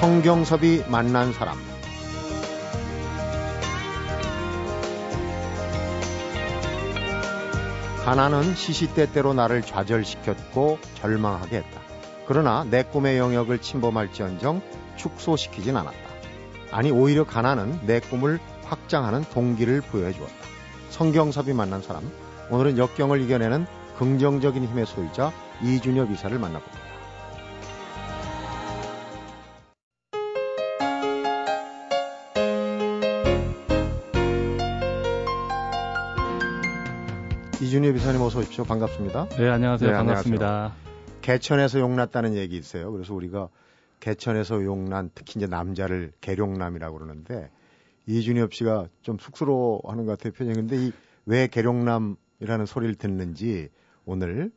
성경섭이 만난 사람 가난은 시시때때로 나를 좌절시켰고 절망하게 했다. 그러나 내 꿈의 영역을 침범할지언정 축소시키진 않았다. 아니 오히려 가난은 내 꿈을 확장하는 동기를 부여해 주었다. 성경섭이 만난 사람 오늘은 역경을 이겨내는 긍정적인 힘의 소유자 이준엽 이사를 만나봅니다. 이준엽 이사님 어서 오십시오. 반갑습니다. 네, 안녕하세요. 네, 반갑습니다. 안녕하세요. 개천에서 용났다는 얘기 있어요. 그래서 우리가 개천에서 용난 특히 이제 남자를 계룡남이라고 그러는데 이준엽 씨가 좀 쑥스러워하는 것 같아요 표정이. 근데 이 왜 계룡남이라는 소리를 듣는지 오늘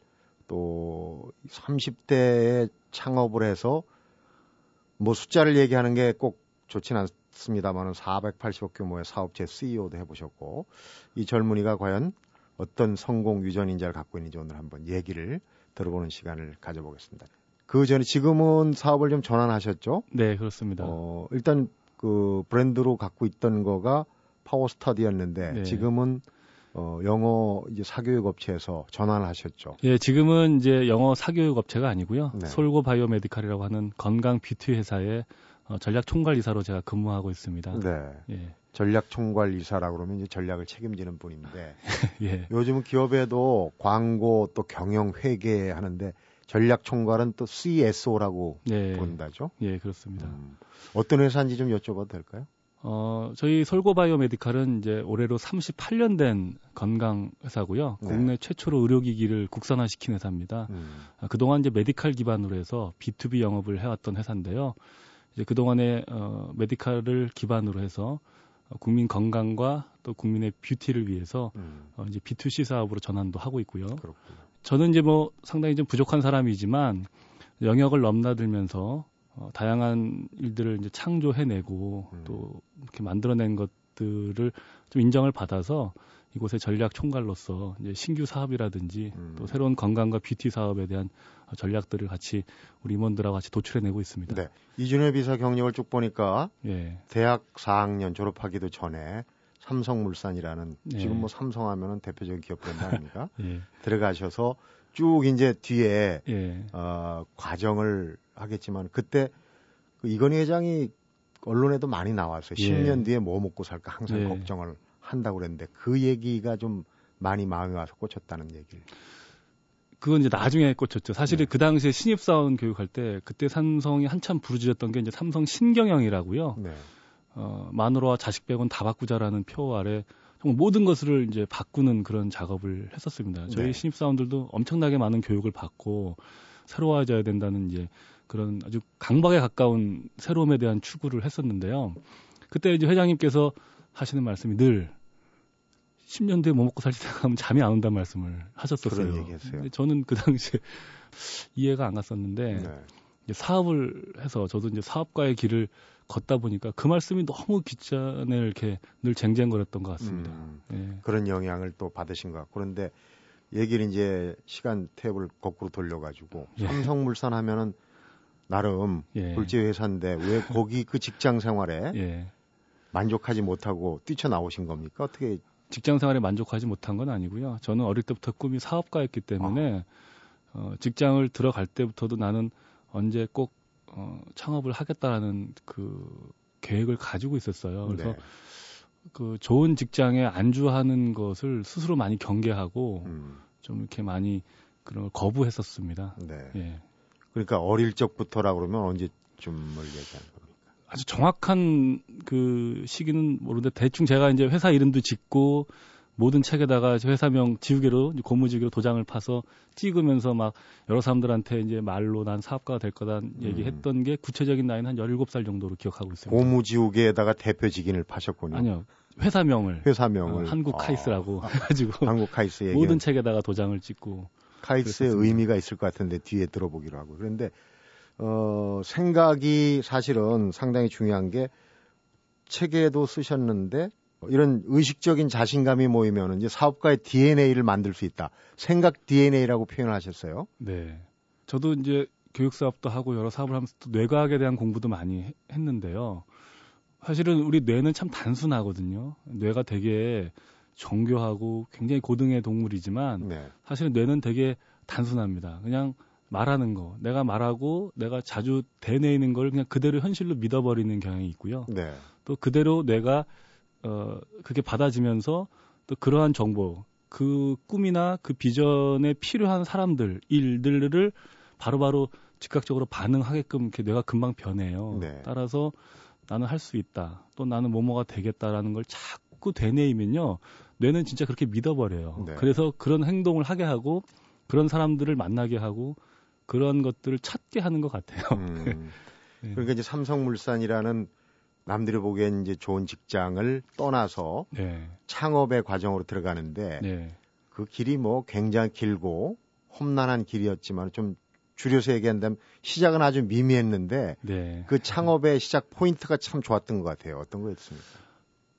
또 30대에 창업을 해서 뭐 숫자를 얘기하는 게 꼭 좋진 않습니다만은 480억 규모의 사업체 CEO도 해보셨고 이 젊은이가 과연 어떤 성공 유전 인자를 갖고 있는지 오늘 한번 얘기를 들어보는 시간을 가져보겠습니다. 그 전에 지금은 사업을 좀 전환하셨죠? 네, 그렇습니다. 어, 일단 그 브랜드로 갖고 있던 거가 파워 스터디였는데 네. 지금은 어, 영어 이제 사교육 업체에서 전환을 하셨죠. 예, 지금은 이제 영어 사교육 업체가 아니고요. 네. 솔고 바이오메디칼이라고 하는 건강 뷰티 회사의 어, 전략 총괄 이사로 제가 근무하고 있습니다. 네. 예. 전략 총괄이사라고 그러면 이제 전략을 책임지는 분인데 예. 요즘은 기업에도 광고 또 경영 회계 하는데 전략 총괄은 또 CSO라고 네. 본다죠. 예, 그렇습니다. 음, 어떤 회사인지 좀 여쭤봐도 될까요? 어, 저희 솔고바이오 메디칼은 이제 올해로 38년 된 건강 회사고요. 네. 국내 최초로 의료기기를 국산화시킨 회사입니다. 음. 아, 그동안 이제 메디칼 기반으로 해서 B2B 영업을 해왔던 회사인데요. 이제 그동안에 어, 메디칼을 기반으로 해서 어, 국민 건강과 또 국민의 뷰티를 위해서 음. 어, 이제 B2C 사업으로 전환도 하고 있고요. 그렇군요. 저는 이제 뭐 상당히 좀 부족한 사람이지만 영역을 넘나들면서 어, 다양한 일들을 이제 창조해내고 음. 또 이렇게 만들어낸 것들을 좀 인정을 받아서 이곳의 전략 총괄로서 이제 신규 사업이라든지 음. 또 새로운 건강과 뷰티 사업에 대한 전략들을 같이 우리 임원들하고 같이 도출해내고 있습니다. 네. 이준혜 비서 경력을 쭉 보니까 예. 대학 4학년 졸업하기도 전에 삼성물산이라는 네. 지금 뭐 삼성하면은 대표적인 기업 브랜드 아닙니까? 예. 들어가셔서 쭉 이제 뒤에 예. 어, 과정을 하겠지만 그때 그 이건희 회장이 언론에도 많이 나왔어요. 예. 10년 뒤에 뭐 먹고 살까 항상 예. 걱정을 한다고 그랬는데 그 얘기가 좀 많이 마음에 와서 꽂혔다는 얘기를. 그건 이제 나중에 꽂혔죠. 사실은 네. 그 당시에 신입사원 교육할 때 그때 삼성이 한참 부르짖었던 게 이제 삼성 신경영이라고요. 네. 어, 마누라와 자식 빼곤 다 바꾸자라는 표 아래 정말 모든 것을 이제 바꾸는 그런 작업을 했었습니다. 저희 네. 신입사원들도 엄청나게 많은 교육을 받고 새로워져야 된다는 이제 그런 아주 강박에 가까운 새로움에 대한 추구를 했었는데요. 그때 이제 회장님께서 하시는 말씀이 늘 10년 뒤에 뭐 먹고 살지 생각하면 잠이 안 온다는 말씀을 하셨었어요. 그런 얘기했어요. 저는 그 당시에 이해가 안 갔었는데 네. 이제 사업을 해서 저도 이제 사업가의 길을 걷다 보니까 그 말씀이 너무 귀찮에 이렇게 늘 쟁쟁거렸던 것 같습니다. 음, 예. 그런 영향을 또 받으신 것 같고 그런데 얘기를 이제 시간 탭을 거꾸로 돌려가지고 예. 삼성물산 하면은 나름 예. 굴지 회사인데 왜 거기 그 직장 생활에 예. 만족하지 못하고 뛰쳐나오신 겁니까? 어떻게 직장 생활에 만족하지 못한 건 아니고요. 저는 어릴 때부터 꿈이 사업가였기 때문에 아. 어, 직장을 들어갈 때부터도 나는 언제 꼭 어, 창업을 하겠다라는 그 계획을 가지고 있었어요. 그래서 네. 그 좋은 직장에 안주하는 것을 스스로 많이 경계하고 음. 좀 이렇게 많이 그런 걸 거부했었습니다. 네. 예. 그러니까 어릴 적부터라 그러면 언제쯤을 얘기하는 겁니까? 아주 정확한 그 시기는 모르는데 대충 제가 이제 회사 이름도 짓고 모든 책에다가 회사명 지우개로 고무지우개로 도장을 파서 찍으면서 막 여러 사람들한테 이제 말로 난 사업가가 될 거다 음. 얘기했던 게 구체적인 나이는 한 17살 정도로 기억하고 있습니다. 고무지우개에다가 대표 직인을 파셨군요. 아니요. 회사명을 회사명을 어, 한국 카이스라고 아, 해가지고 한국 카이스 얘기 모든 책에다가 도장을 찍고 카이스의 그랬었습니다. 의미가 있을 것 같은데 뒤에 들어보기로 하고 그런데 어 생각이 사실은 상당히 중요한 게 책에도 쓰셨는데 이런 의식적인 자신감이 모이면 이제 사업가의 DNA를 만들 수 있다. 생각 DNA라고 표현을 하셨어요. 네. 저도 이제 교육 사업도 하고 여러 사업을 하면서 또 뇌과학에 대한 공부도 많이 했는데요. 사실은 우리 뇌는 참 단순하거든요. 뇌가 되게 정교하고 굉장히 고등의 동물이지만 네. 사실은 뇌는 되게 단순합니다. 그냥 말하는 거, 내가 말하고 내가 자주 대내는 걸 그냥 그대로 현실로 믿어버리는 경향이 있고요. 네. 또 그대로 뇌가 어 그게 받아지면서 또 그러한 정보, 그 꿈이나 그 비전에 필요한 사람들, 일들을 바로 바로 즉각적으로 반응하게끔 이렇게 뇌가 금방 변해요. 네. 따라서 나는 할 수 있다. 또 나는 뭐뭐가 되겠다라는 걸 자꾸 되뇌이면요. 뇌는 진짜 그렇게 믿어버려요. 네. 그래서 그런 행동을 하게 하고 그런 사람들을 만나게 하고 그런 것들을 찾게 하는 것 같아요. 음. 네. 그러니까 이제 삼성물산이라는 남들이 보기엔 이제 좋은 직장을 떠나서 네. 창업의 과정으로 들어가는데 네. 그 길이 뭐 굉장히 길고 험난한 길이었지만 좀 줄여서 얘기한다면 시작은 아주 미미했는데 네. 그 창업의 시작 포인트가 참 좋았던 것 같아요. 어떤 거였습니까?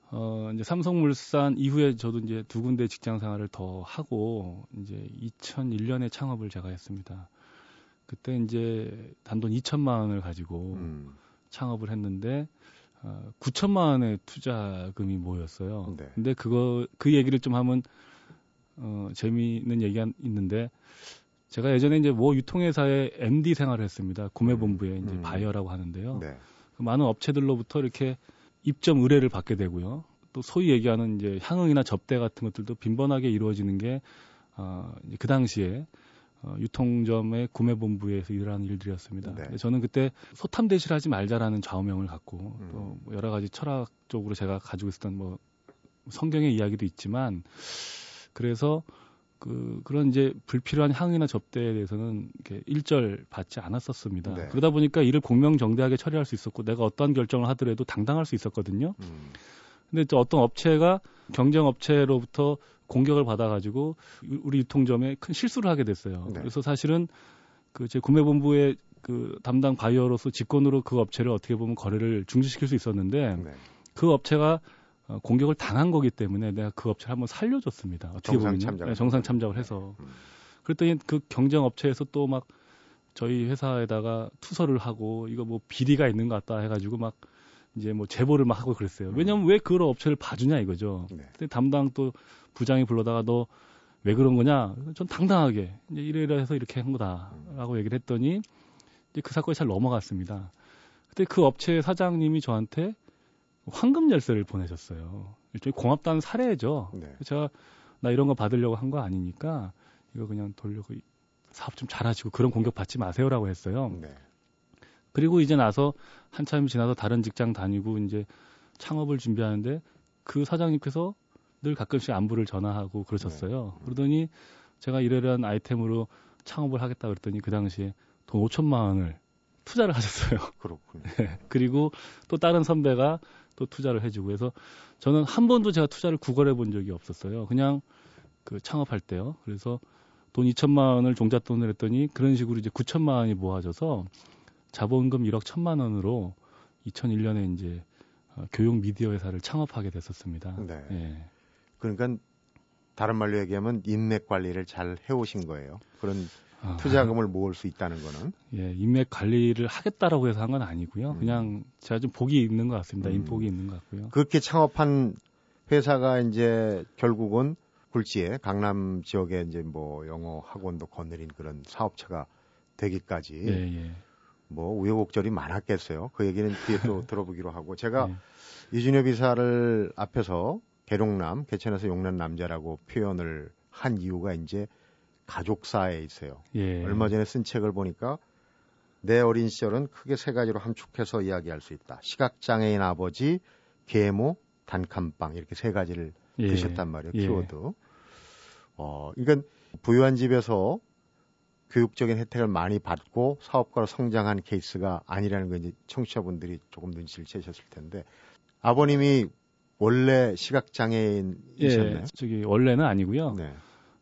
어, 이제 삼성물산 이후에 저도 이제 두 군데 직장 생활을 더 하고 이제 2001년에 창업을 제가 했습니다. 그때 이제 단돈 2천만 원을 가지고 음. 창업을 했는데 어, 9천만 원의 투자금이 모였어요. 네. 근데 그거 그 얘기를 좀 하면 어, 재미있는 얘기가 있는데 제가 예전에 이제 뭐 유통회사의 MD 생활을 했습니다. 구매본부에 이제 음. 바이어라고 하는데요. 네. 그 많은 업체들로부터 이렇게 입점 의뢰를 받게 되고요. 또 소위 얘기하는 이제 향응이나 접대 같은 것들도 빈번하게 이루어지는 게 어, 그 당시에 어, 유통점의 구매본부에서 일하는 일들이었습니다. 네. 저는 그때 소탐 대실하지 말자라는 좌우명을 갖고 음. 또뭐 여러 가지 철학적으로 제가 가지고 있었던 뭐 성경의 이야기도 있지만 그래서 그 그런 이제 불필요한 향이나 접대에 대해서는 이렇게 일절 받지 않았었습니다. 네. 그러다 보니까 이를 공명정대하게 처리할 수 있었고 내가 어떠한 결정을 하더라도 당당할 수 있었거든요. 음. 근데 또 어떤 업체가 경쟁 업체로부터 공격을 받아가지고 우리 유통점에 큰 실수를 하게 됐어요. 네. 그래서 사실은 그 제 구매본부의 그 담당 바이어로서 직권으로 그 업체를 어떻게 보면 거래를 중지시킬 수 있었는데 네. 그 업체가 어, 공격을 당한 거기 때문에 내가 그 업체를 한번 살려줬습니다. 어떻게 보면 네, 정상 참작을 해서 음. 그랬더니 그 경쟁 업체에서 또 막 저희 회사에다가 투서를 하고 이거 뭐 비리가 있는 것 같다 해가지고 막 이제 뭐 제보를 막 하고 그랬어요. 음. 왜냐면 왜 그런 업체를 봐주냐 이거죠. 네. 근데 담당 또 부장이 불러다가 너 왜 그런 거냐? 전 당당하게 이제 이래이래 해서 이렇게 한 거다라고 얘기를 했더니 이제 그 사건이 잘 넘어갔습니다. 그때 그 업체 사장님이 저한테 황금 열쇠를 보내셨어요. 일종의 고맙다는 사례죠. 네. 제가 나 이런 거 받으려고 한 거 아니니까 이거 그냥 돌려고 사업 좀 잘하시고 그런 공격 받지 마세요라고 했어요. 네. 그리고 이제 나서 한참 지나서 다른 직장 다니고 이제 창업을 준비하는데 그 사장님께서 늘 가끔씩 안부를 전화하고 그러셨어요. 네. 그러더니 제가 이러이러한 아이템으로 창업을 하겠다 그랬더니 그 당시에 돈 5천만 원을 투자를 하셨어요. 그렇군요. 네. 그리고 또 다른 선배가 또 투자를 해주고 해서 저는 한 번도 제가 투자를 구걸해 본 적이 없었어요. 그냥 그 창업할 때요. 그래서 돈 2천만 원을 종잣돈을 했더니 그런 식으로 이제 9천만 원이 모아져서 자본금 1억 1천만 원으로 2001년에 이제 어, 교육 미디어 회사를 창업하게 됐었습니다. 네. 예. 그러니까 다른 말로 얘기하면 인맥 관리를 잘 해오신 거예요. 그런 아, 투자금을 모을 수 있다는 거는. 예, 인맥 관리를 하겠다라고 해서 한 건 아니고요. 음. 그냥 제가 좀 복이 있는 것 같습니다. 음. 인복이 있는 것 같고요. 그렇게 창업한 회사가 이제 결국은 굴지에 강남 지역에 이제 뭐 영어 학원도 거느린 그런 사업체가 되기까지 예, 예. 뭐 우여곡절이 많았겠어요. 그 얘기는 뒤에 또 들어보기로 하고 제가 예. 이준엽 이사를 앞에서 계룡남 개천에서 용난 남자라고 표현을 한 이유가 이제 가족사에 있어요. 예. 얼마 전에 쓴 책을 보니까 내 어린 시절은 크게 세 가지로 함축해서 이야기할 수 있다. 시각장애인 아버지, 계모, 단칸방 이렇게 세 가지를 예. 드셨단 말이에요. 예. 키워드. 어, 그러니까 부유한 집에서 교육적인 혜택을 많이 받고 사업가로 성장한 케이스가 아니라는 거 이제 청취자분들이 조금 눈치를 채셨을 텐데 아버님이 원래 시각장애인이셨나요? 예, 저기 원래는 아니고요. 네.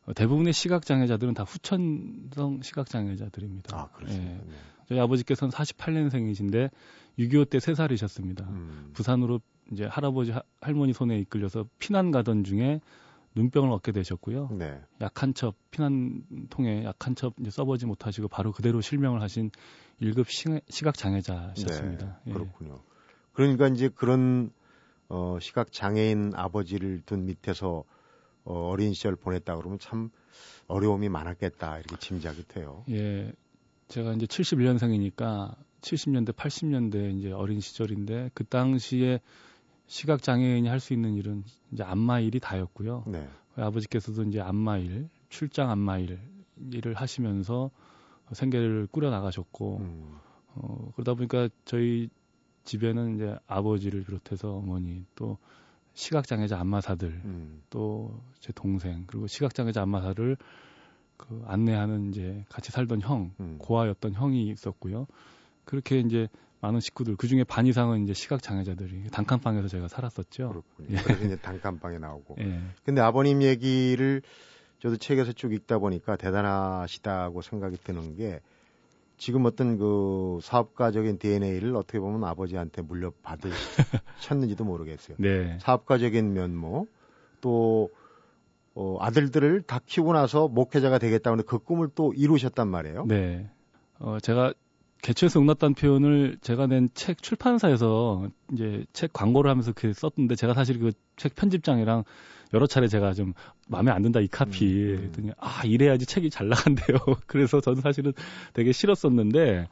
어, 대부분의 시각장애자들은 다 후천성 시각장애자들입니다. 아, 그렇습니다. 예. 네. 저희 아버지께서는 48년생이신데 6.25 때 3살이셨습니다. 음. 부산으로 이제 할아버지 하, 할머니 손에 이끌려서 피난 가던 중에 눈병을 얻게 되셨고요. 네. 약한 첩 피난통에 약한 첩 이제 써보지 못하시고 바로 그대로 실명을 하신 1급 시각 장애자셨습니다. 네, 그렇군요. 예. 그러니까 이제 그런 어, 시각 장애인 아버지를 둔 밑에서 어, 어린 시절 보냈다 그러면 참 어려움이 많았겠다 이렇게 짐작이 돼요. 예, 제가 이제 71년생이니까 70년대, 80년대 이제 어린 시절인데 그 당시에 시각 장애인이 할 수 있는 일은 이제 안마 일이 다였고요. 네. 아버지께서도 이제 안마 일, 출장 안마 일 일을 하시면서 생계를 꾸려 나가셨고 음. 어, 그러다 보니까 저희 집에는 이제 아버지를 비롯해서 어머니 또 시각장애자 안마사들 음. 또제 동생 그리고 시각장애자 안마사를 그 안내하는 이제 같이 살던 형 음. 고아였던 형이 있었고요. 그렇게 이제 많은 식구들 그 중에 반 이상은 이제 시각 장애자들이 단칸방에서 제가 살았었죠. 그렇군요. 예. 그래서 이제 단칸방에 나오고. 예. 근데 아버님 얘기를 저도 책에서 쭉 읽다 보니까 대단하시다고 생각이 드는 게 지금 어떤 그 사업가적인 DNA를 어떻게 보면 아버지한테 물려받으셨는지도 모르겠어요. 네. 사업가적인 면모 또 어, 아들들을 다 키우고 나서 목회자가 되겠다는 그 꿈을 또 이루셨단 말이에요. 네. 어, 제가 개최에서 응났다는 표현을 제가 낸 책 출판사에서 이제 책 광고를 하면서 그 썼는데 제가 사실 그 책 편집장이랑 여러 차례 제가 좀 마음에 안 든다 이 카피 음, 음. 했더니 아 이래야지 책이 잘 나간대요. 그래서 저는 사실은 되게 싫었었는데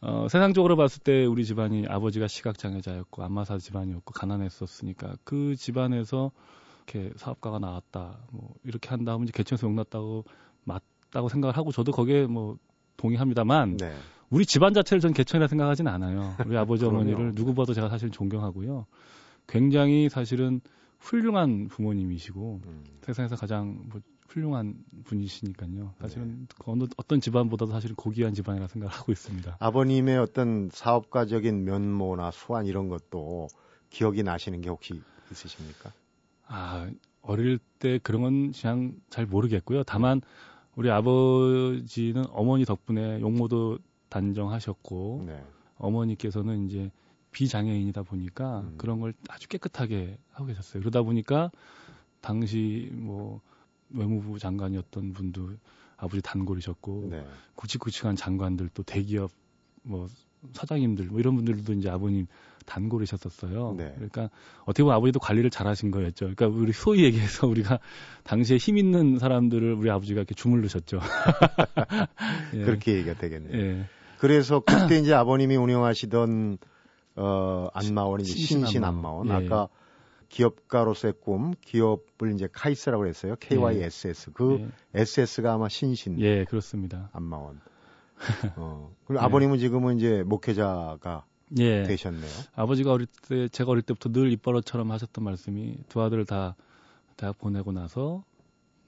어, 세상적으로 봤을 때 우리 집안이 아버지가 시각장애자였고 안마사 집안이었고 가난했었으니까 그 집안에서 이렇게 사업가가 나왔다 뭐 이렇게 한 다음 이제 개천에서 용났다고 맞다고 생각을 하고 저도 거기에 뭐 동의합니다만 네. 우리 집안 자체를 전 개천이라 생각하지는 않아요. 우리 아버지 어머니를 누구 봐도 제가 사실 존경하고요. 굉장히 사실은 훌륭한 부모님이시고 음. 세상에서 가장 뭐 훌륭한 분이시니까요. 사실은 네. 어느 어떤 집안보다도 사실은 고귀한 집안이라 생각을 하고 있습니다. 아버님의 어떤 사업가적인 면모나 수완 이런 것도 기억이 나시는 게 혹시 있으십니까? 아 어릴 때 그런 건 그냥 잘 모르겠고요. 다만 우리 아버지는 어머니 덕분에 용모도 단정하셨고 네. 어머니께서는 이제 비장애인이다 보니까 음. 그런 걸 아주 깨끗하게 하고 계셨어요. 그러다 보니까 당시 뭐 외무부 장관이었던 분도 아버지 단골이셨고 네. 굵직굵직한 장관들 또 대기업 뭐 사장님들 뭐 이런 분들도 이제 아버님 단골이셨었어요. 네. 그러니까 어떻게 보면 아버지도 관리를 잘하신 거였죠. 그러니까 우리 소위 얘기해서 우리가 당시에 힘 있는 사람들을 우리 아버지가 이렇게 주물르셨죠. 예. 그렇게 얘기가 되겠네요. 예. 그래서 그때 이제 아버님이 운영하시던 어, 안마원이 신신 안마원. 예. 아까 기업가로서의 꿈, 기업을 이제 카이스라고 했어요. KYSS. 예. 그 예. SS가 아마 신신. 예, 그렇습니다. 안마원. 어. 그리고 네. 아버님은 지금은 이제 목회자가 예. 되셨네요. 아버지가 어릴 때, 제가 어릴 때부터 늘 입버릇처럼 하셨던 말씀이 두 아들을 다 대학 보내고 나서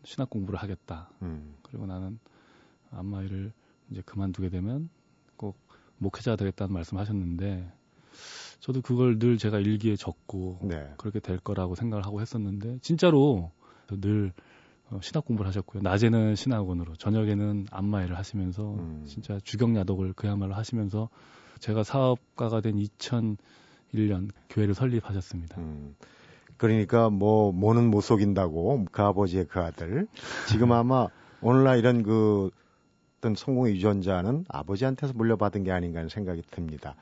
신학 공부를 하겠다. 음. 그리고 나는 안마 일을 이제 그만두게 되면 꼭 목회자가 되겠다는 말씀 하셨는데 저도 그걸 늘 제가 일기에 적고 네. 그렇게 될 거라고 생각을 하고 했었는데 진짜로 늘 어, 신학 공부를 하셨고요. 낮에는 신학원으로, 저녁에는 안마일을 하시면서 음. 진짜 주경야독을 그야말로 하시면서 제가 사업가가 된 2001년 교회를 설립하셨습니다. 음. 그러니까 뭐 뭐는 못 속인다고 그 아버지의 그 아들 지금 아마 오늘날 이런 그 어떤 성공의 유전자는 아버지한테서 물려받은 게 아닌가 하는 생각이 듭니다.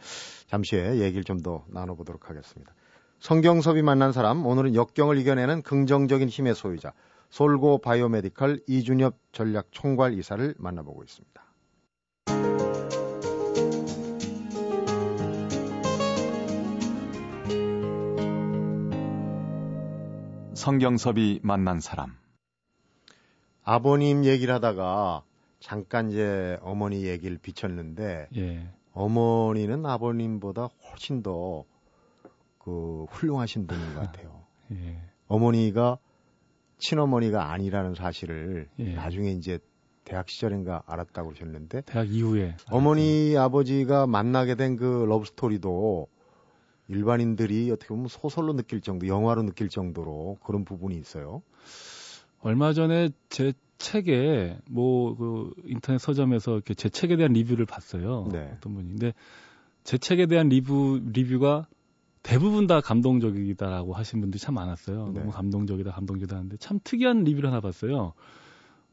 잠시 후에 얘기를 좀 더 나눠보도록 하겠습니다. 성경섭이 만난 사람 오늘은 역경을 이겨내는 긍정적인 힘의 소유자 솔고 바이오메디컬 이준엽 전략 총괄 이사를 만나보고 있습니다. 성경섭이 만난 사람. 아버님 얘기를 하다가 잠깐 이제 어머니 얘기를 비쳤는데 예. 어머니는 아버님보다 훨씬 더 그 훌륭하신 분인 것 같아요. 예. 어머니가 친어머니가 아니라는 사실을 예. 나중에 이제 대학 시절인가 알았다고 그러셨는데 대학 이후에 어머니 알았죠. 아버지가 만나게 된 그 love story도 일반인들이 어떻게 보면 소설로 느낄 정도, 영화로 느낄 정도로 그런 부분이 있어요. 얼마 전에 제 책에 뭐 그 인터넷 서점에서 이렇게 제 책에 대한 리뷰를 봤어요. 네. 어떤 분이. 근데 제 책에 대한 리뷰 리뷰가 대부분 다 감동적이다라고 하신 분들이 참 많았어요. 네. 너무 감동적이다, 감동적이다 하는데 참 특이한 리뷰를 하나 봤어요.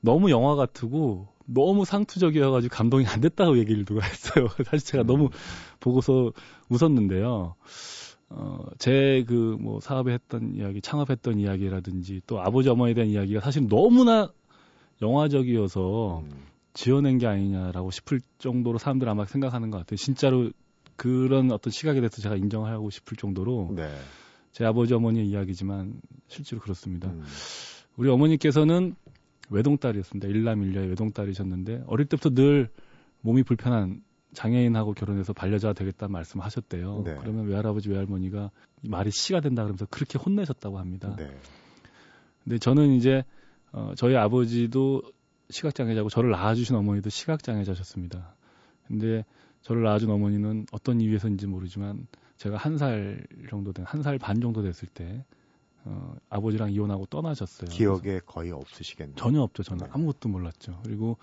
너무 영화 같고 너무 상투적이어가지고 감동이 안 됐다고 얘기를 누가 했어요. 사실 제가 너무 음. 보고서 웃었는데요. 어, 제 그 뭐 사업에 했던 이야기, 창업했던 이야기라든지 또 아버지 어머니에 대한 이야기가 사실 너무나 영화적이어서 음. 지어낸 게 아니냐라고 싶을 정도로 사람들 아마 생각하는 것 같아요. 진짜로 그런 어떤 시각에 대해서 제가 인정하고 싶을 정도로 네. 제 아버지 어머니의 이야기지만 실제로 그렇습니다. 음. 우리 어머니께서는 외동딸이었습니다. 일남일녀의 외동딸이셨는데 어릴 때부터 늘 몸이 불편한 장애인하고 결혼해서 반려자가 되겠다는 말씀을 하셨대요. 네. 그러면 외할아버지 외할머니가 이 말이 씨가 된다 그러면서 그렇게 혼내셨다고 합니다. 네. 근데 저는 이제 어, 저희 아버지도 시각장애자고 저를 낳아주신 어머니도 시각장애자셨습니다. 근데 저를 낳아준 어머니는 어떤 이유에서인지 모르지만 제가 한 살 정도 된, 한 살 반 정도 됐을 때, 어, 아버지랑 이혼하고 떠나셨어요. 기억에 거의 없으시겠네요. 전혀 없죠. 저는 네. 아무것도 몰랐죠. 그리고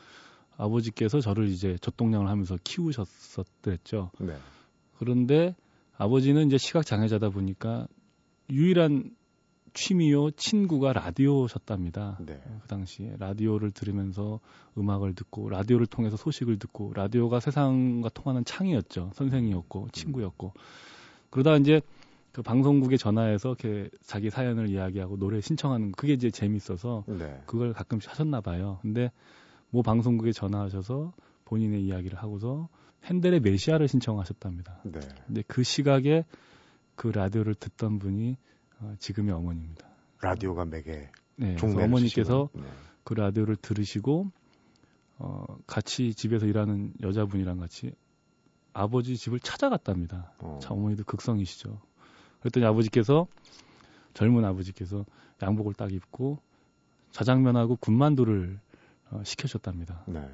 아버지께서 저를 이제 젖동량을 하면서 키우셨었댔죠. 네. 그런데 아버지는 이제 시각 장애자다 보니까 유일한 취미요 친구가 라디오셨답니다. 네. 그 당시에 라디오를 들으면서 음악을 듣고 라디오를 통해서 소식을 듣고 라디오가 세상과 통하는 창이었죠. 선생이었고 친구였고 그러다 이제 그 방송국에 전화해서 이렇게 자기 사연을 이야기하고 노래 신청하는 그게 이제 재밌어서 네. 그걸 가끔씩 하셨나 봐요. 근데 뭐 방송국에 전화하셔서 본인의 이야기를 하고서 핸델의 메시아를 신청하셨답니다. 네. 근데 그 시각에 그 라디오를 듣던 분이 어, 지금의 어머니입니다. 라디오가 매개 네, 어머니께서 네. 그 라디오를 들으시고 어, 같이 집에서 일하는 여자분이랑 같이 아버지 집을 찾아갔답니다. 어. 참 어머니도 극성이시죠. 그랬더니 아버지께서 젊은 아버지께서 양복을 딱 입고 자장면하고 군만두를 어, 시켜줬답니다. 네.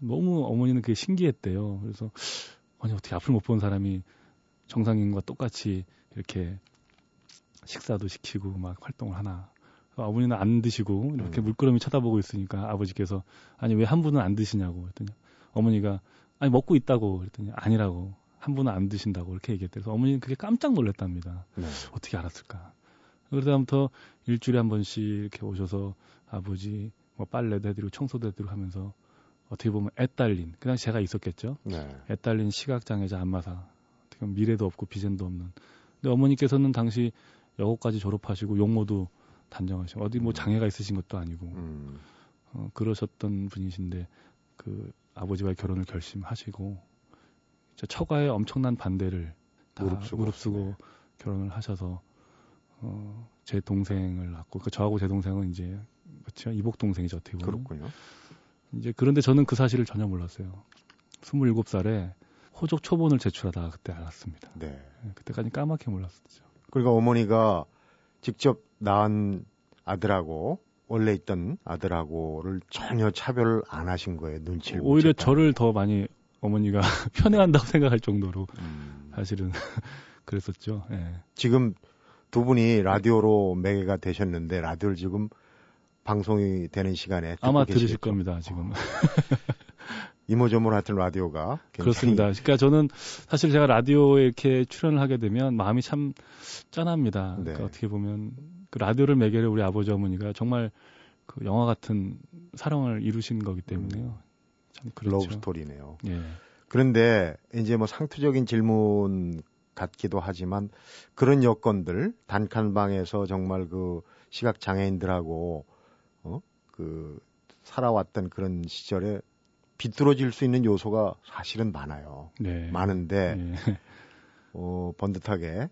너무 어머니는 그게 신기했대요. 그래서 아니 어떻게 앞을 못 본 사람이 정상인과 똑같이 이렇게 식사도 시키고 막 활동을 하나. 어머니는 안 드시고 이렇게 음. 물끄러미 쳐다보고 있으니까 아버지께서 아니 왜 한 분은 안 드시냐고 그랬더니 어머니가 아니 먹고 있다고 그랬더니 아니라고 한 분은 안 드신다고 이렇게 얘기했대요. 그래서 어머니는 그게 깜짝 놀랐답니다. 네. 어떻게 알았을까? 그러다부터 일주일에 한 번씩 이렇게 오셔서 아버지 뭐 빨래도 해드리고 청소도 해드리고 하면서 어떻게 보면 애딸린 그 당시 제가 있었겠죠. 네. 애딸린 시각장애자 안마사 어떻게 보면 미래도 없고 비전도 없는. 근데 어머니께서는 당시 여고까지 졸업하시고 용모도 단정하시고 어디 뭐 장애가 있으신 것도 아니고 음. 어, 그러셨던 분이신데 그 아버지와의 결혼을 결심하시고 처가의 엄청난 반대를 다 무릅쓰고. 무릅쓰고 결혼을 하셔서 어, 제 동생을 낳고 그 저하고 제 동생은 이제 그렇죠 이복 동생이죠 어떻게 보면 그렇군요. 이제 그런데 저는 그 사실을 전혀 몰랐어요. 27살에 호적 초본을 제출하다가 그때 알았습니다. 네. 그때까지 까맣게 몰랐었죠. 그러니까 어머니가 직접 낳은 아들하고 원래 있던 아들하고를 전혀 차별을 안 하신 거예요. 눈치를 못 오히려 저를 더 많이 어머니가 편애한다고 생각할 정도로 음. 사실은 그랬었죠. 예. 지금 두 분이 라디오로 매개가 되셨는데 라디오를 지금 방송이 되는 시간에 아마 계시겠죠? 들으실 겁니다, 지금. 이모저모로 하여튼 라디오가 굉장히 그렇습니다. 그러니까 저는 사실 제가 라디오에 이렇게 출연을 하게 되면 마음이 참 짠합니다. 네. 그러니까 어떻게 보면 그 라디오를 매개로 우리 아버지 어머니가 정말 그 영화 같은 사랑을 이루신 거기 때문에요. 참 그렇죠. love story네요. 예. 그런데 이제 뭐 상투적인 질문 같기도 하지만 그런 여건들 단칸방에서 정말 그 시각 장애인들하고 어 그 살아왔던 그런 시절에 비뚤어질 수 있는 요소가 사실은 많아요. 네. 많은데 예. 어 번듯하게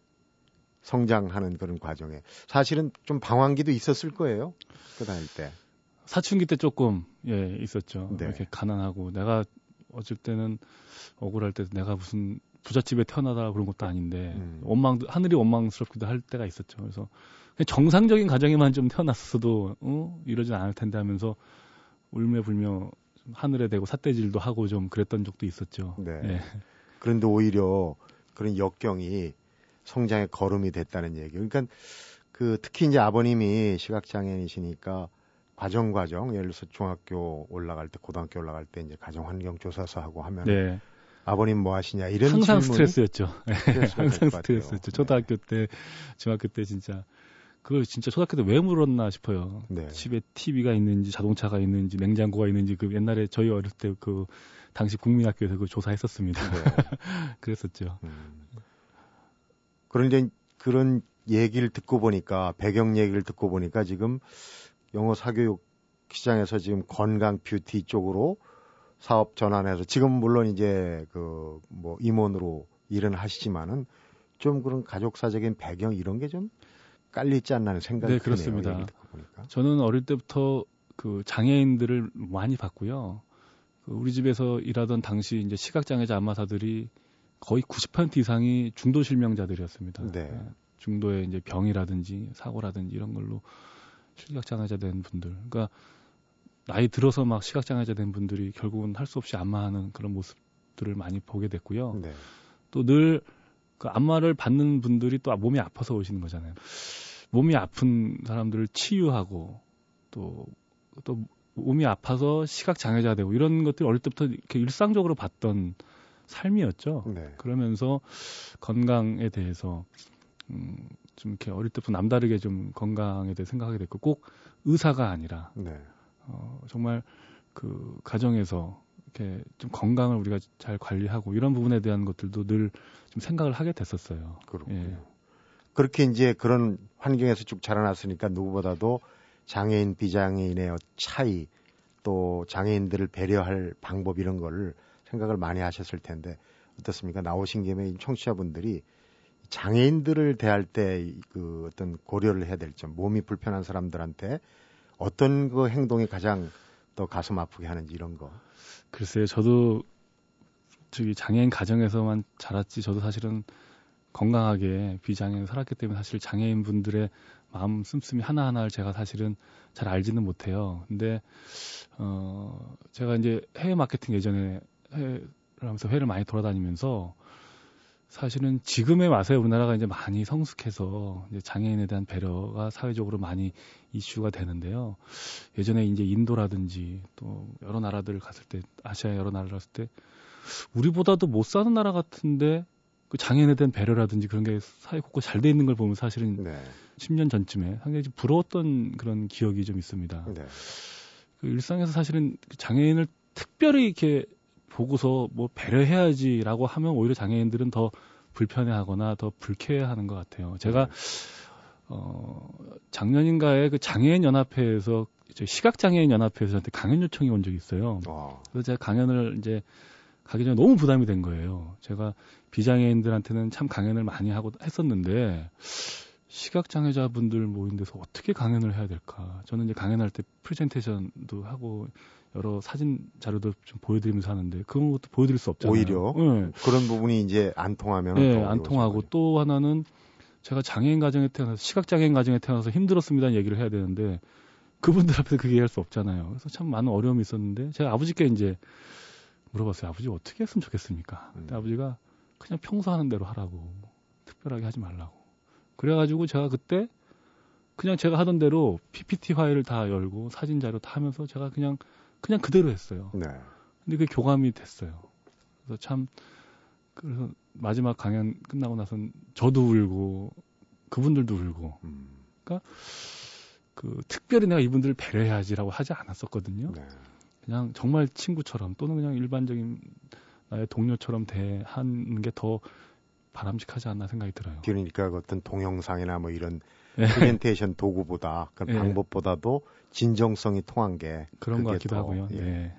성장하는 그런 과정에 사실은 좀 방황기도 있었을 거예요. 그 다닐 때. 사춘기 때 조금 예 있었죠. 네. 이렇게 가난하고 내가 어쩔 때는 억울할 때 내가 무슨 부잣집에 태어나다 그런 것도 아닌데 음. 원망 하늘이 원망스럽기도 할 때가 있었죠. 그래서 정상적인 가정에만 좀 태어났어도 어? 이러진 않을 텐데 하면서 울며 불며 좀 하늘에 대고 삿대질도 하고 좀 그랬던 적도 있었죠. 네. 예. 그런데 오히려 그런 역경이 성장의 걸음이 됐다는 얘기. 그러니까 그 특히 이제 아버님이 시각장애인이시니까 과정 과정 예를 들어서 중학교 올라갈 때 고등학교 올라갈 때 이제 가정 환경 조사서 하고 하면 네. 아버님 뭐 하시냐 이런 항상 스트레스였죠. 항상 스트레스였죠. 초등학교 때, 중학교 때 진짜 그걸 진짜 초등학교 때 왜 물었나 싶어요. 네. 집에 TV가 있는지 자동차가 있는지 냉장고가 있는지 그 옛날에 저희 어릴 때 그 당시 국민학교에서 그 조사했었습니다. 네. 그랬었죠. 음. 그런데 그런 얘기를 듣고 보니까 배경 얘기를 듣고 보니까 지금 영어 사교육 시장에서 지금 건강 뷰티 쪽으로 사업 전환해서 지금 물론 이제 그 뭐 임원으로 일은 하시지만은 좀 그런 가족사적인 배경 이런 게 좀 깔려 있지 않나는 생각이 네, 그렇습니다. 저는 어릴 때부터 그 장애인들을 많이 봤고요. 그 우리 집에서 일하던 당시 이제 시각장애자 안마사들이 거의 90% 이상이 중도 실명자들이었습니다. 네. 네. 중도의 이제 병이라든지 사고라든지 이런 걸로 시각장애자 된 분들. 그러니까 나이 들어서 막 시각장애자 된 분들이 결국은 할 수 없이 안마하는 그런 모습들을 많이 보게 됐고요. 네. 또늘 그 안마를 받는 분들이 또 몸이 아파서 오시는 거잖아요. 몸이 아픈 사람들을 치유하고 또, 또 몸이 아파서 시각 장애자 되고 이런 것들이 어릴 때부터 이렇게 일상적으로 봤던 삶이었죠. 네. 그러면서 건강에 대해서 음, 좀 이렇게 어릴 때부터 남다르게 좀 건강에 대해 생각하게 됐고 꼭 의사가 아니라 네. 어, 정말 그 가정에서 이렇게 좀 건강을 우리가 잘 관리하고 이런 부분에 대한 것들도 늘 좀 생각을 하게 됐었어요. 그렇군요. 예. 그렇게 이제 그런 환경에서 쭉 자라났으니까 누구보다도 장애인 비장애인의 차이 또 장애인들을 배려할 방법 이런 거를 생각을 많이 하셨을 텐데 어떻습니까? 나오신 김에 청취자분들이 장애인들을 대할 때 그 어떤 고려를 해야 될 점, 몸이 불편한 사람들한테 어떤 그 행동이 가장 더 가슴 아프게 하는지 이런 거. 글쎄요, 저도 저기 장애인 가정에서만 자랐지 저도 사실은 건강하게 비장애인 살았기 때문에 사실 장애인 분들의 마음 씀씀이 하나하나를 제가 사실은 잘 알지는 못해요. 근데 어 제가 이제 해외 마케팅 예전에 해외를 하면서 회를 많이 돌아다니면서 사실은 지금의 맛에 우리나라가 이제 많이 성숙해서 이제 장애인에 대한 배려가 사회적으로 많이 이슈가 되는데요. 예전에 이제 인도라든지 또 여러 나라들 갔을 때 아시아 여러 나라를 갔을 때 우리보다도 못 사는 나라 같은데 그 장애인에 대한 배려라든지 그런 게 사회 곳곳 잘 돼 있는 걸 보면 사실은 네. 10년 전쯤에 상당히 좀 부러웠던 그런 기억이 좀 있습니다. 네. 그 일상에서 사실은 그 장애인을 특별히 이렇게 보고서 뭐 배려해야지라고 하면 오히려 장애인들은 더 불편해하거나 더 불쾌해하는 것 같아요. 제가 네. 어 작년인가에 그 장애인 연합회에서 시각 장애인 연합회에서 저한테 강연 요청이 온 적이 있어요. 와. 그래서 제가 강연을 이제 가기 전에 너무 부담이 된 거예요. 제가 비장애인들한테는 참 강연을 많이 하고 했었는데 시각장애자분들 모인 데서 어떻게 강연을 해야 될까? 저는 이제 강연할 때 프레젠테이션도 하고 여러 사진 자료도 좀 보여드리면서 하는데 그런 것도 보여드릴 수 없잖아요. 오히려 네. 그런 부분이 이제 안 통하면 네, 안 통하고 또 하나는 제가 장애인 가정에 태어나서 시각장애인 가정에 태어나서 힘들었습니다는 얘기를 해야 되는데 그분들 앞에서 그게 얘기할 수 없잖아요. 그래서 참 많은 어려움이 있었는데 제가 아버지께 이제 물어봤어요. 아버지 어떻게 했으면 좋겠습니까? 음. 아버지가 그냥 평소 하는 대로 하라고 특별하게 하지 말라고. 그래가지고 제가 그때 그냥 제가 하던 대로 PPT 파일을 다 열고 사진 자료 다 하면서 제가 그냥 그냥 그대로 했어요. 네. 근데 그게 교감이 됐어요. 그래서 참 그래서 마지막 강연 끝나고 나선 저도 울고 그분들도 울고. 음. 그러니까 그 특별히 내가 이분들을 배려해야지라고 하지 않았었거든요. 네. 그냥 정말 친구처럼 또는 그냥 일반적인 나의 동료처럼 대하는 게 더 바람직하지 않나 생각이 들어요. 그러니까 어떤 동영상이나 뭐 이런 네. 프레젠테이션 도구보다 그 네. 방법보다도 진정성이 통한 게 그런 것 같기도 더, 하고요. 예. 네.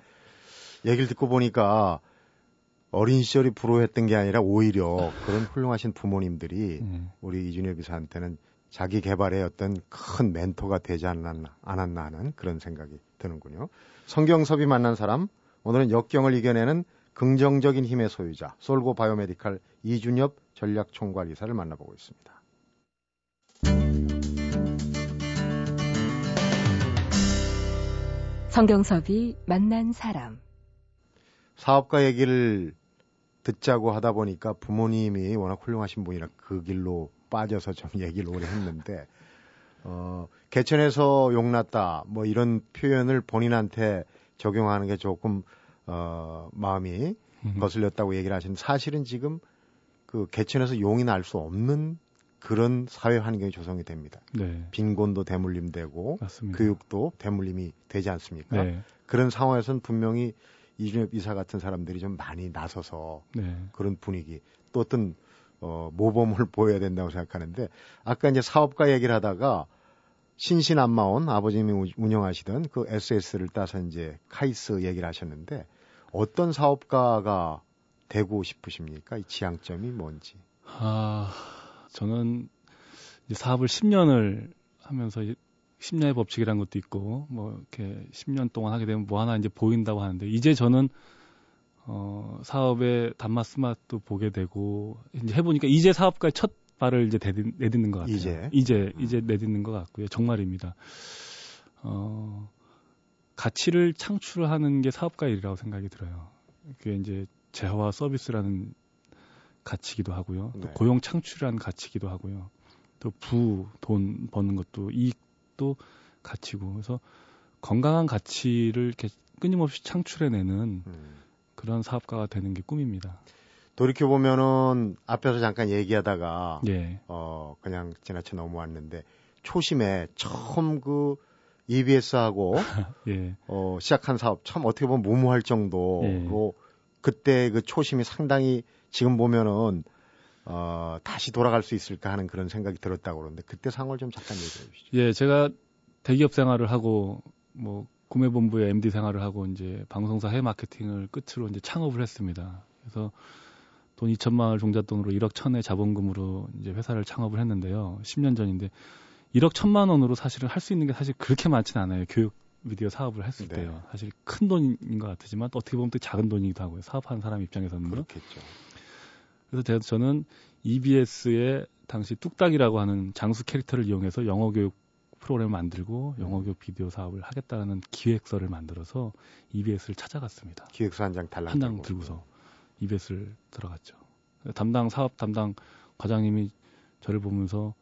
얘기를 듣고 보니까 어린 시절이 불우했던 게 아니라 오히려 그런 훌륭하신 부모님들이 네. 우리 이준혁 기사한테는 자기 개발의 어떤 큰 멘토가 되지 않았나, 않았나 하는 그런 생각이 드는군요. 성경섭이 만난 사람, 오늘은 역경을 이겨내는 긍정적인 힘의 소유자, 솔고 바이오메디칼 이준엽 전략총괄이사를 만나보고 있습니다. 성경섭이 만난 사람. 사업가 얘기를 듣자고 하다 보니까 부모님이 워낙 훌륭하신 분이라 그 길로 빠져서 좀 얘기를 오래 했는데, 어, 개천에서 용났다, 뭐 이런 표현을 본인한테 적용하는 게 조금, 어, 마음이 음. 거슬렸다고 얘기를 하시는데 사실은 지금 그 개천에서 용이 날 수 없는 그런 사회 환경이 조성이 됩니다. 네. 빈곤도 대물림되고 맞습니다. 교육도 대물림이 되지 않습니까? 네. 그런 상황에서는 분명히 이준엽 이사 같은 사람들이 좀 많이 나서서 네. 그런 분위기 또 어떤 어, 모범을 보여야 된다고 생각하는데 아까 이제 사업가 얘기를 하다가 신신안마온 아버님이 운영하시던 그 SS를 따서 이제 카이스 얘기를 하셨는데 어떤 사업가가 되고 싶으십니까? 이 지향점이 뭔지. 아, 저는 이제 사업을 10년을 하면서 10년의 법칙이라는 것도 있고 뭐 이렇게 10년 동안 하게 되면 뭐 하나 이제 보인다고 하는데 이제 저는 어 사업의 단맛 스맛도 보게 되고 이제 해보니까 이제 사업가의 첫 발을 이제 내딛, 내딛는 것 같아요. 이제 이제 이제 내딛는 것 같고요. 정말입니다. 어 가치를 창출하는 게 사업가 일이라고 생각이 들어요. 그게 이제 재화와 서비스라는 가치기도 하고요. 또 네. 고용 창출이라는 가치기도 하고요. 또 부, 돈 버는 것도 이익도 가치고. 그래서 건강한 가치를 이렇게 끊임없이 창출해내는 음. 그런 사업가가 되는 게 꿈입니다. 돌이켜 보면은 앞에서 잠깐 얘기하다가 예. 어 그냥 지나쳐 넘어왔는데 초심에 처음 그 EBS하고 예. 어 시작한 사업 참 어떻게 보면 무모할 정도로 예. 그때 그 초심이 상당히 지금 보면은 어 다시 돌아갈 수 있을까 하는 그런 생각이 들었다고 그러는데 그때 상황을 좀 잠깐 얘기해 주시죠. 예, 제가 대기업 생활을 하고 뭐 구매본부의 MD 생활을 하고 이제 방송사 해외 마케팅을 끝으로 이제 창업을 했습니다. 그래서 돈 2천만 원을 종잣돈으로 1억 천의 자본금으로 이제 회사를 창업을 했는데요. 10년 전인데 1억 천만 원으로 사실은 할 수 있는 게 사실 그렇게 많지는 않아요. 교육 미디어 사업을 했을 네. 때요. 사실 큰 돈인 것 같지만 또 어떻게 보면 또 작은 돈이기도 하고요. 사업하는 사람 입장에서는 그렇겠죠. 그래서 저는 EBS의 당시 뚝딱이라고 하는 장수 캐릭터를 이용해서 영어 교육 프로그램을 만들고 음. 영어 교육 비디오 사업을 하겠다는 기획서를 만들어서 EBS를 찾아갔습니다. 기획서 한 장 달랑 한장 들고서. EBS를 들어갔죠. 담당 사업 담당 과장님이 저를 보면서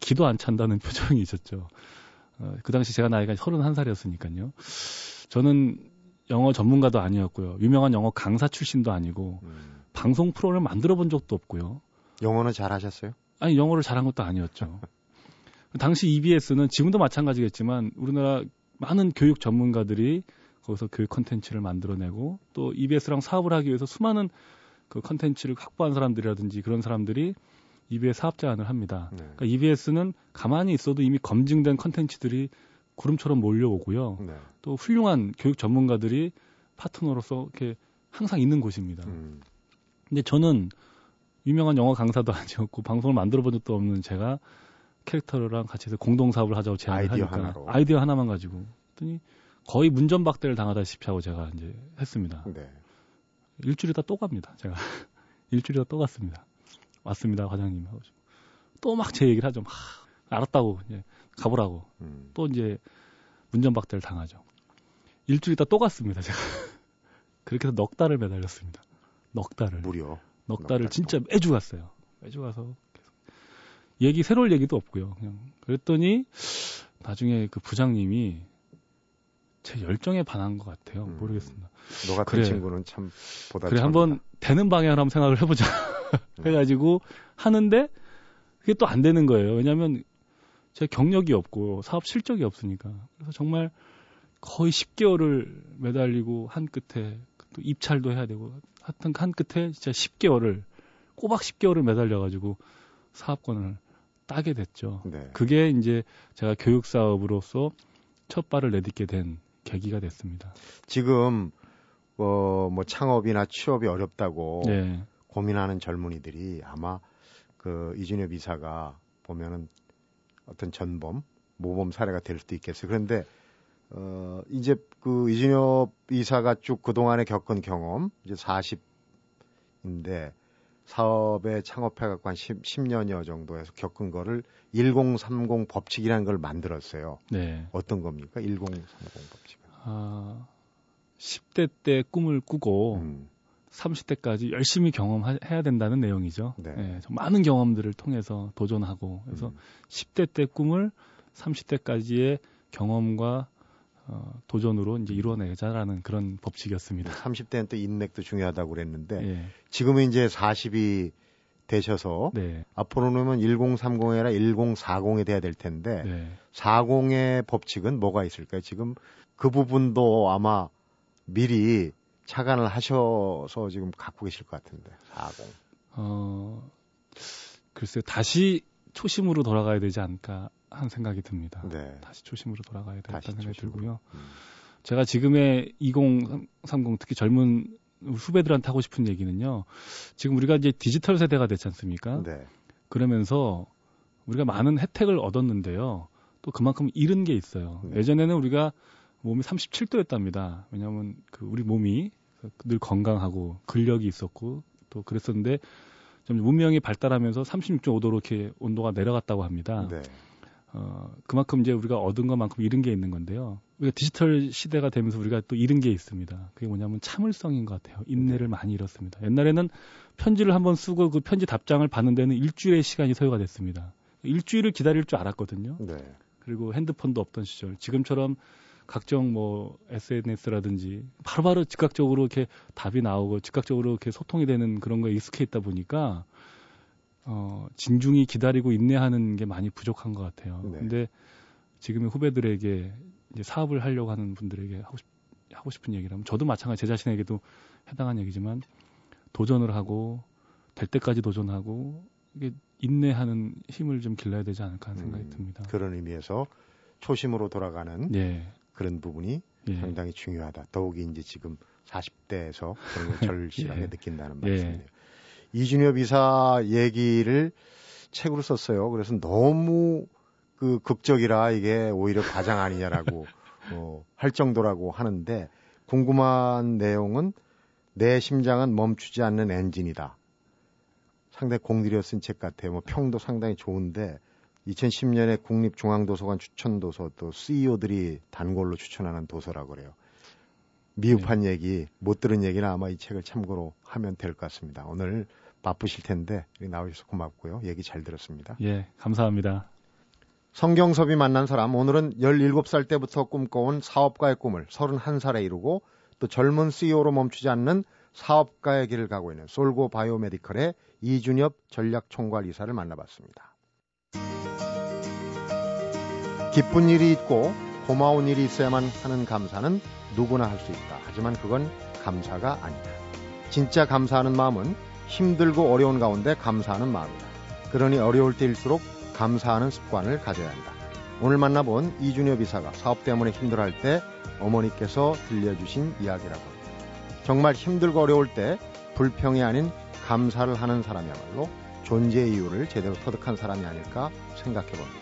기도 안 찬다는 표정이 있었죠. 어, 그 당시 제가 나이가 31살이었으니까요. 저는 영어 전문가도 아니었고요. 유명한 영어 강사 출신도 아니고 음. 방송 프로를 만들어 본 적도 없고요. 영어는 잘하셨어요? 아니 영어를 잘한 것도 아니었죠. 당시 EBS는 지금도 마찬가지겠지만 우리나라 많은 교육 전문가들이 거기서 교육 컨텐츠를 만들어내고 또 EBS랑 사업을 하기 위해서 수많은 그 컨텐츠를 확보한 사람들이라든지 그런 사람들이 EBS 사업 제안을 합니다. 네. 그러니까 EBS는 가만히 있어도 이미 검증된 컨텐츠들이 구름처럼 몰려오고요. 네. 또 훌륭한 교육 전문가들이 파트너로서 이렇게 항상 있는 곳입니다. 음. 근데 저는 유명한 영어 강사도 아니었고 방송을 만들어 본 적도 없는 제가 캐릭터랑 같이 해서 공동 사업을 하자고 제안을 아이디어 하니까 하나로. 아이디어 하나만 가지고 했더니 거의 문전박대를 당하다시피 하고 제가 이제 했습니다. 네. 일주일이다 또 갑니다. 제가 일주일이다 또 갔습니다. 왔습니다, 과장님 하고 또 막 제 얘기를 하죠. 막 알았다고 이제 가보라고. 음. 또 이제 문전박대를 당하죠. 일주일 있다 또 갔습니다, 제가. 그렇게 해서 넉 달을 매달렸습니다. 넉 달을. 무려. 넉 달을 진짜 매주 갔어요. 매주 가서 계속. 얘기 새로울 얘기도 없고요. 그냥 그랬더니 나중에 그 부장님이 제 열정에 반한 것 같아요. 음. 모르겠습니다. 너 같은 그래. 친구는 참 보다 그래 한번 되는 방향으로 한번 생각을 해보자. 음. 해가지고 하는데 그게 또 안 되는 거예요. 왜냐하면 제 경력이 없고 사업 실적이 없으니까. 그래서 정말 거의 10개월을 매달리고 한 끝에 또 입찰도 해야 되고 하여튼 한 끝에 진짜 10개월을 꼬박 10개월을 매달려가지고 사업권을 따게 됐죠. 네. 그게 이제 제가 교육 사업으로서 첫 발을 내딛게 된 계기가 됐습니다. 지금 어, 뭐 창업이나 취업이 어렵다고 네. 고민하는 젊은이들이 아마 그 이준엽 이사가 보면은 어떤 전범, 모범 사례가 될 수도 있겠어요. 그런데 어, 이제 그 이준엽 이사가 쭉 그동안에 겪은 경험, 이제 40인데 사업에 창업해갖고 한 10, 10년여 정도에서 겪은 거를 1030 법칙이라는 걸 만들었어요. 네. 어떤 겁니까? 1030 법칙. 아, 10대 때 꿈을 꾸고 음. 30대까지 열심히 경험해야 된다는 내용이죠. 네. 네 많은 경험들을 통해서 도전하고 그래서 음. 10대 때 꿈을 30대까지의 경험과 어, 도전으로 이제 이루어내자라는 그런 법칙이었습니다. 30대는 또 인맥도 중요하다고 그랬는데 예. 지금은 이제 40이 되셔서 네. 앞으로는 1030이 아니라 1040이 돼야 될 텐데 네. 40의 법칙은 뭐가 있을까요? 지금 그 부분도 아마 미리 차관을 하셔서 지금 갖고 계실 것 같은데 40. 어 글쎄요 다시 초심으로 돌아가야 되지 않을까 한 생각이 듭니다. 네. 다시 초심으로 돌아가야 되겠다는 생각이 초심으로. 들고요. 음. 제가 지금의 2030 특히 젊은 후배들한테 하고 싶은 얘기는요. 지금 우리가 이제 디지털 세대가 됐지 않습니까? 네. 그러면서 우리가 많은 혜택을 얻었는데요. 또 그만큼 잃은 게 있어요. 네. 예전에는 우리가 몸이 37도였답니다. 왜냐하면 그 우리 몸이 늘 건강하고 근력이 있었고 또 그랬었는데 좀 문명이 발달하면서 36.5도로 이렇게 온도가 내려갔다고 합니다. 네. 어, 그만큼 이제 우리가 얻은 것만큼 잃은 게 있는 건데요. 우리가 디지털 시대가 되면서 우리가 또 잃은 게 있습니다. 그게 뭐냐면 참을성인 것 같아요. 인내를 네. 많이 잃었습니다. 옛날에는 편지를 한번 쓰고 그 편지 답장을 받는 데는 일주일의 시간이 소요가 됐습니다. 일주일을 기다릴 줄 알았거든요. 네. 그리고 핸드폰도 없던 시절. 지금처럼 각종 뭐 SNS라든지 바로바로 즉각적으로 이렇게 답이 나오고 즉각적으로 이렇게 소통이 되는 그런 거에 익숙해 있다 보니까 어, 진중히 기다리고 인내하는 게 많이 부족한 것 같아요. 네. 근데 지금의 후배들에게 이제 사업을 하려고 하는 분들에게 하고 싶, 하고 싶은 얘기라면 저도 마찬가지 제 자신에게도 해당한 얘기지만 도전을 하고 될 때까지 도전하고 이게 인내하는 힘을 좀 길러야 되지 않을까 하는 생각이 음, 듭니다. 그런 의미에서 초심으로 돌아가는 네. 그런 부분이 예. 상당히 중요하다. 더욱이 이제 지금 40대에서 그런 걸 절실하게 예. 느낀다는 예. 말씀이네요. 이준엽 이사 얘기를 책으로 썼어요. 그래서 너무 그 극적이라 이게 오히려 과장 아니냐라고 어, 할 정도라고 하는데 궁금한 내용은 내 심장은 멈추지 않는 엔진이다. 상당히 공들여 쓴 책 같아요. 뭐 평도 상당히 좋은데 2010년에 국립중앙도서관 추천도서 또 CEO들이 단골로 추천하는 도서라고 그래요. 미흡한 네. 얘기, 못 들은 얘기는 아마 이 책을 참고로 하면 될 것 같습니다. 오늘 바쁘실 텐데 나오셔서 고맙고요. 얘기 잘 들었습니다. 예, 감사합니다. 성경섭이 만난 사람 오늘은 17살 때부터 꿈꿔온 사업가의 꿈을 31살에 이루고 또 젊은 CEO로 멈추지 않는 사업가의 길을 가고 있는 솔고 바이오메디컬의 이준엽 전략총괄 이사를 만나봤습니다. 기쁜 일이 있고 고마운 일이 있어야만 하는 감사는 누구나 할 수 있다. 하지만 그건 감사가 아니다. 진짜 감사하는 마음은 힘들고 어려운 가운데 감사하는 마음이다. 그러니 어려울 때일수록 감사하는 습관을 가져야 한다. 오늘 만나본 이준엽 이사가 사업 때문에 힘들어할 때 어머니께서 들려주신 이야기라고 합니다. 정말 힘들고 어려울 때 불평이 아닌 감사를 하는 사람이야말로 존재의 이유를 제대로 터득한 사람이 아닐까 생각해 봅니다.